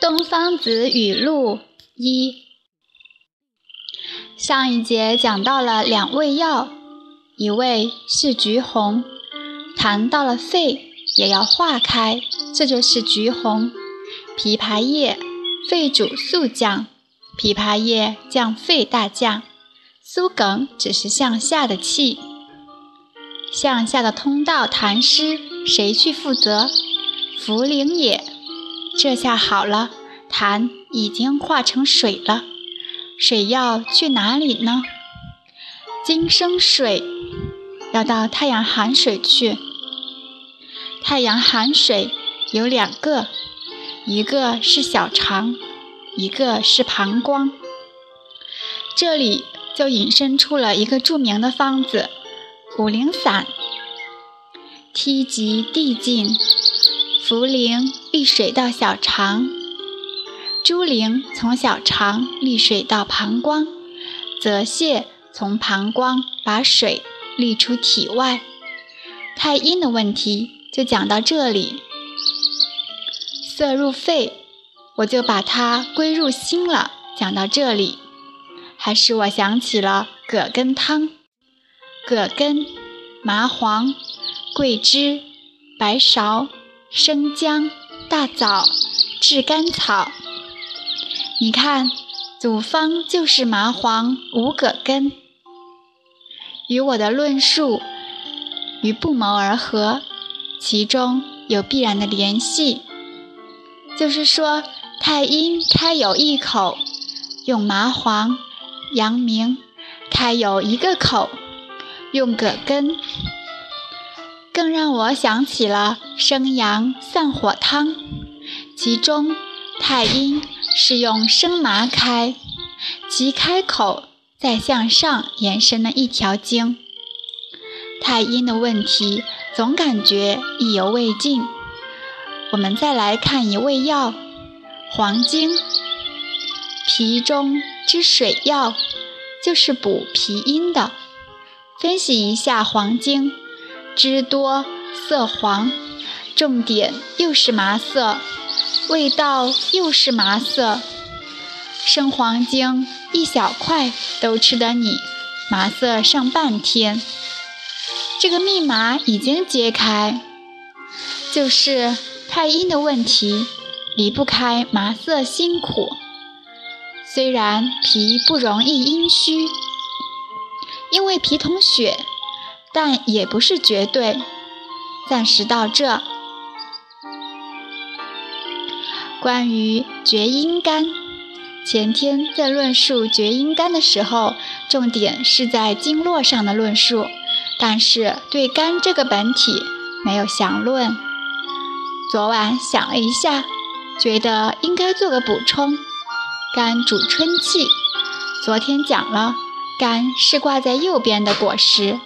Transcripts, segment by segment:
东方子语录一。上一节讲到了两味药，一味是橘红，谈到了肺也要化开，这就是橘红。枇杷叶，肺主肃降，枇杷叶降肺大降。苏梗只是向下的气，向下的通道痰湿，谁去负责？茯苓也。这下好了，痰已经化成水了，水要去哪里呢？金生水，要到太阳寒水去。太阳寒水有两个，一个是小肠，一个是膀胱。这里。就引申出了一个著名的方子——五苓散。梯级递进，茯苓利水到小肠，猪苓从小肠利水到膀胱，泽泻从膀胱把水利出体外。太阴的问题就讲到这里。色入肺，我就把它归入心了，讲到这里。还是我想起了葛根汤，葛根、麻黄、桂枝、白芍、生姜、大枣、炙甘草。你看，组方就是麻黄无葛根，与我的论述与不谋而合，其中有必然的联系。就是说，太阴开有一口，用麻黄。阳明开有一个口，用葛根，更让我想起了生阳散火汤，其中太阴是用生麻开，其开口再向上延伸了一条经。太阴的问题总感觉意犹未尽，我们再来看一味药，黄精，脾中。之水药就是补脾阴的。分析一下黄精，汁多色黄，重点又是麻色，味道又是麻色。生黄精一小块都吃得你麻色上半天。这个密码已经揭开，就是太阴的问题，离不开麻色辛苦。虽然脾不容易阴虚，因为脾统血，但也不是绝对。暂时到这。关于厥阴肝，前天在论述厥阴肝的时候，重点是在经络上的论述，但是对肝这个本体没有详论。昨晚想了一下，觉得应该做个补充。肝主春气，昨天讲了，肝是挂在右边的果实。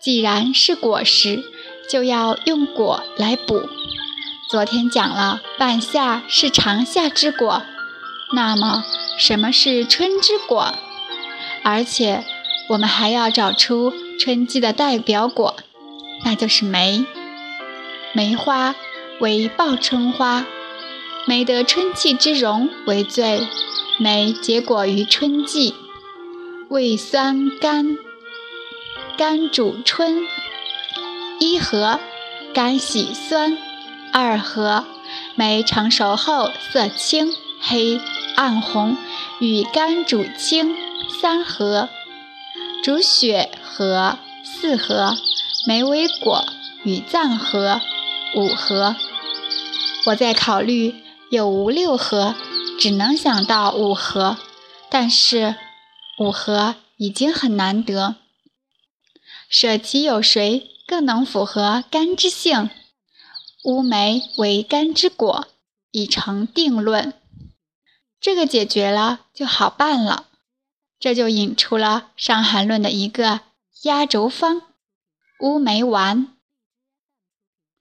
既然是果实，就要用果来补。昨天讲了，半夏是长夏之果，那么什么是春之果？而且我们还要找出春季的代表果，那就是梅。梅花为报春花。梅得春气之荣为最，梅结果于春季，味酸甘，甘主春。一合，甘喜酸；二合，梅成熟后色青、黑、暗红，与甘主清。三合，主血和；四合，梅为果，与脏合。五合，我在考虑。有无六合，只能想到五合，但是五合已经很难得。舍其有谁更能符合肝之性？乌梅为肝之果，已成定论。这个解决了就好办了，这就引出了《伤寒论》的一个压轴方——乌梅丸。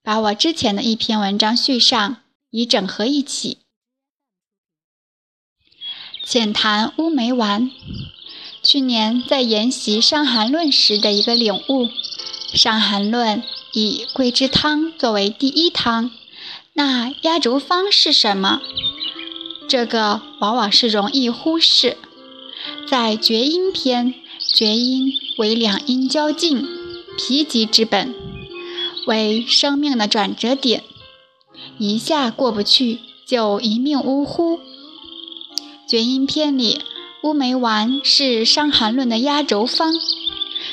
把我之前的一篇文章续上。以整合一起，浅谈乌梅丸。去年在研习《伤寒论》时的一个领悟，《伤寒论》以桂枝汤作为第一汤，那压轴方是什么？这个往往是容易忽视。在厥阴篇，厥阴为两阴交境，脾极之本，为生命的转折点，一下过不去，就一命呜呼。厥阴篇里，乌梅丸是《伤寒论》的压轴方。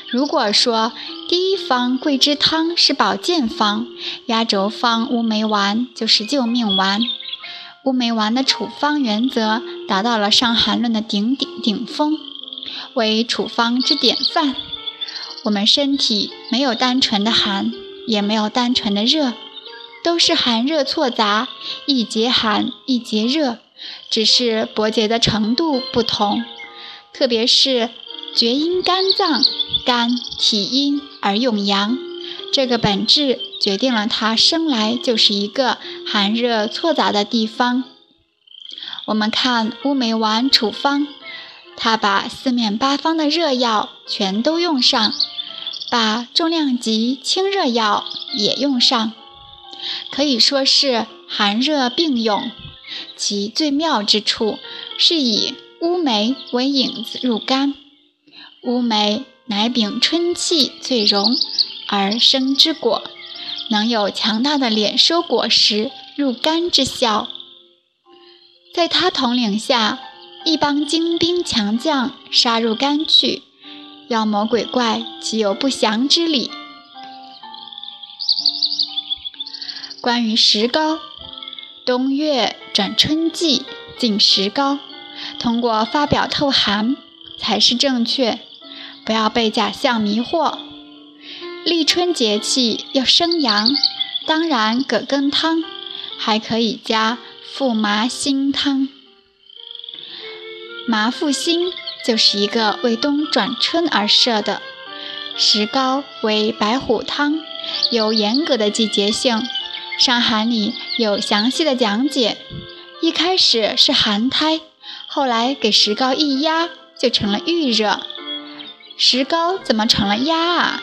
如果说第一方桂枝汤是保健方，压轴方乌梅丸就是救命丸。乌梅丸的处方原则达到了《伤寒论》的顶顶顶峰，为处方之典范。我们身体没有单纯的寒，也没有单纯的热，都是寒热错杂，一节寒，一节热。只是伯结的程度不同，特别是厥阴肝脏，肝体阴而用阳，这个本质决定了它生来就是一个寒热错杂的地方。我们看乌梅丸处方，它把四面八方的热药全都用上，把重量级清热药也用上，可以说是寒热并用。其最妙之处是以乌梅为引子入肝，乌梅乃秉春气最荣而生之果，能有强大的敛收果实入肝之效。在他统领下，一帮精兵强将杀入肝去，妖魔鬼怪岂有不降之理？关于石膏。冬月转春季进石膏，通过发表透寒才是正确，不要被假象迷惑。立春节气要生阳，当然葛根汤还可以加附麻辛汤。麻附辛就是一个为冬转春而设的，石膏为白虎汤，有严格的季节性。《伤寒》里有详细的讲解，一开始是寒胎，后来给石膏一压就成了预热。石膏怎么成了压啊？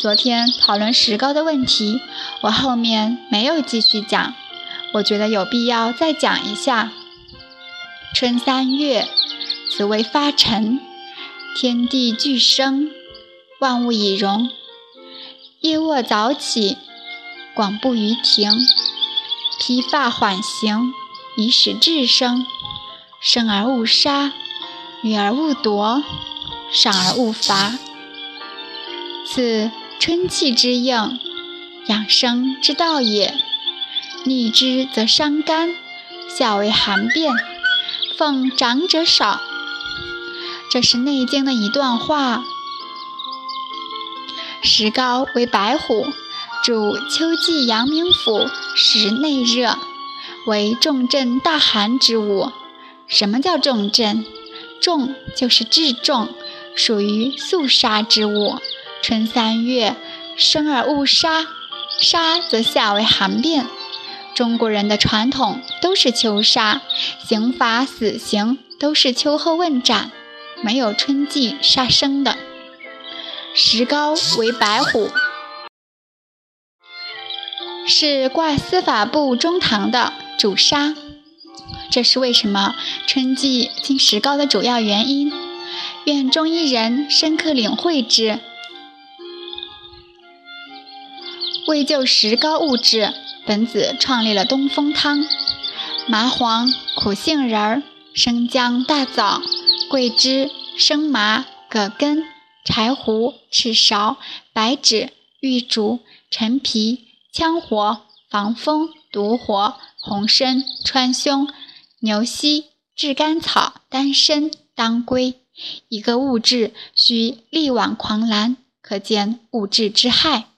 昨天讨论石膏的问题，我后面没有继续讲，我觉得有必要再讲一下。春三月，紫薇发陈，天地俱生，万物以荣。夜卧早起。广步于庭，披发缓行，以使志生。生而勿杀，女而勿夺，赏而勿罚。此春气之应，养生之道也。逆之则伤肝，下为寒变。奉长者少。这是《内经》的一段话。石膏为白虎。主秋季阳明府，时内热，为重镇大寒之物。什么叫重镇？重就是至重，属于肃杀之物。春三月，生而勿杀，杀则下为寒变。中国人的传统都是秋杀，刑罚死刑都是秋后问斩，没有春季杀生的。石膏为白虎。是挂司法部中堂的主杀，这是为什么春季进石膏的主要原因。愿中医人深刻领会之。为救石膏物质，本子创立了东风汤：麻黄、苦杏仁、生姜、大枣、桂枝、生麻、葛根、柴胡、赤芍、白芷、玉竹、陈皮。羌活、防风、毒活、红参、川芎、牛膝、炙甘草、丹参、当归，一个物质需力挽狂澜，可见物质之害。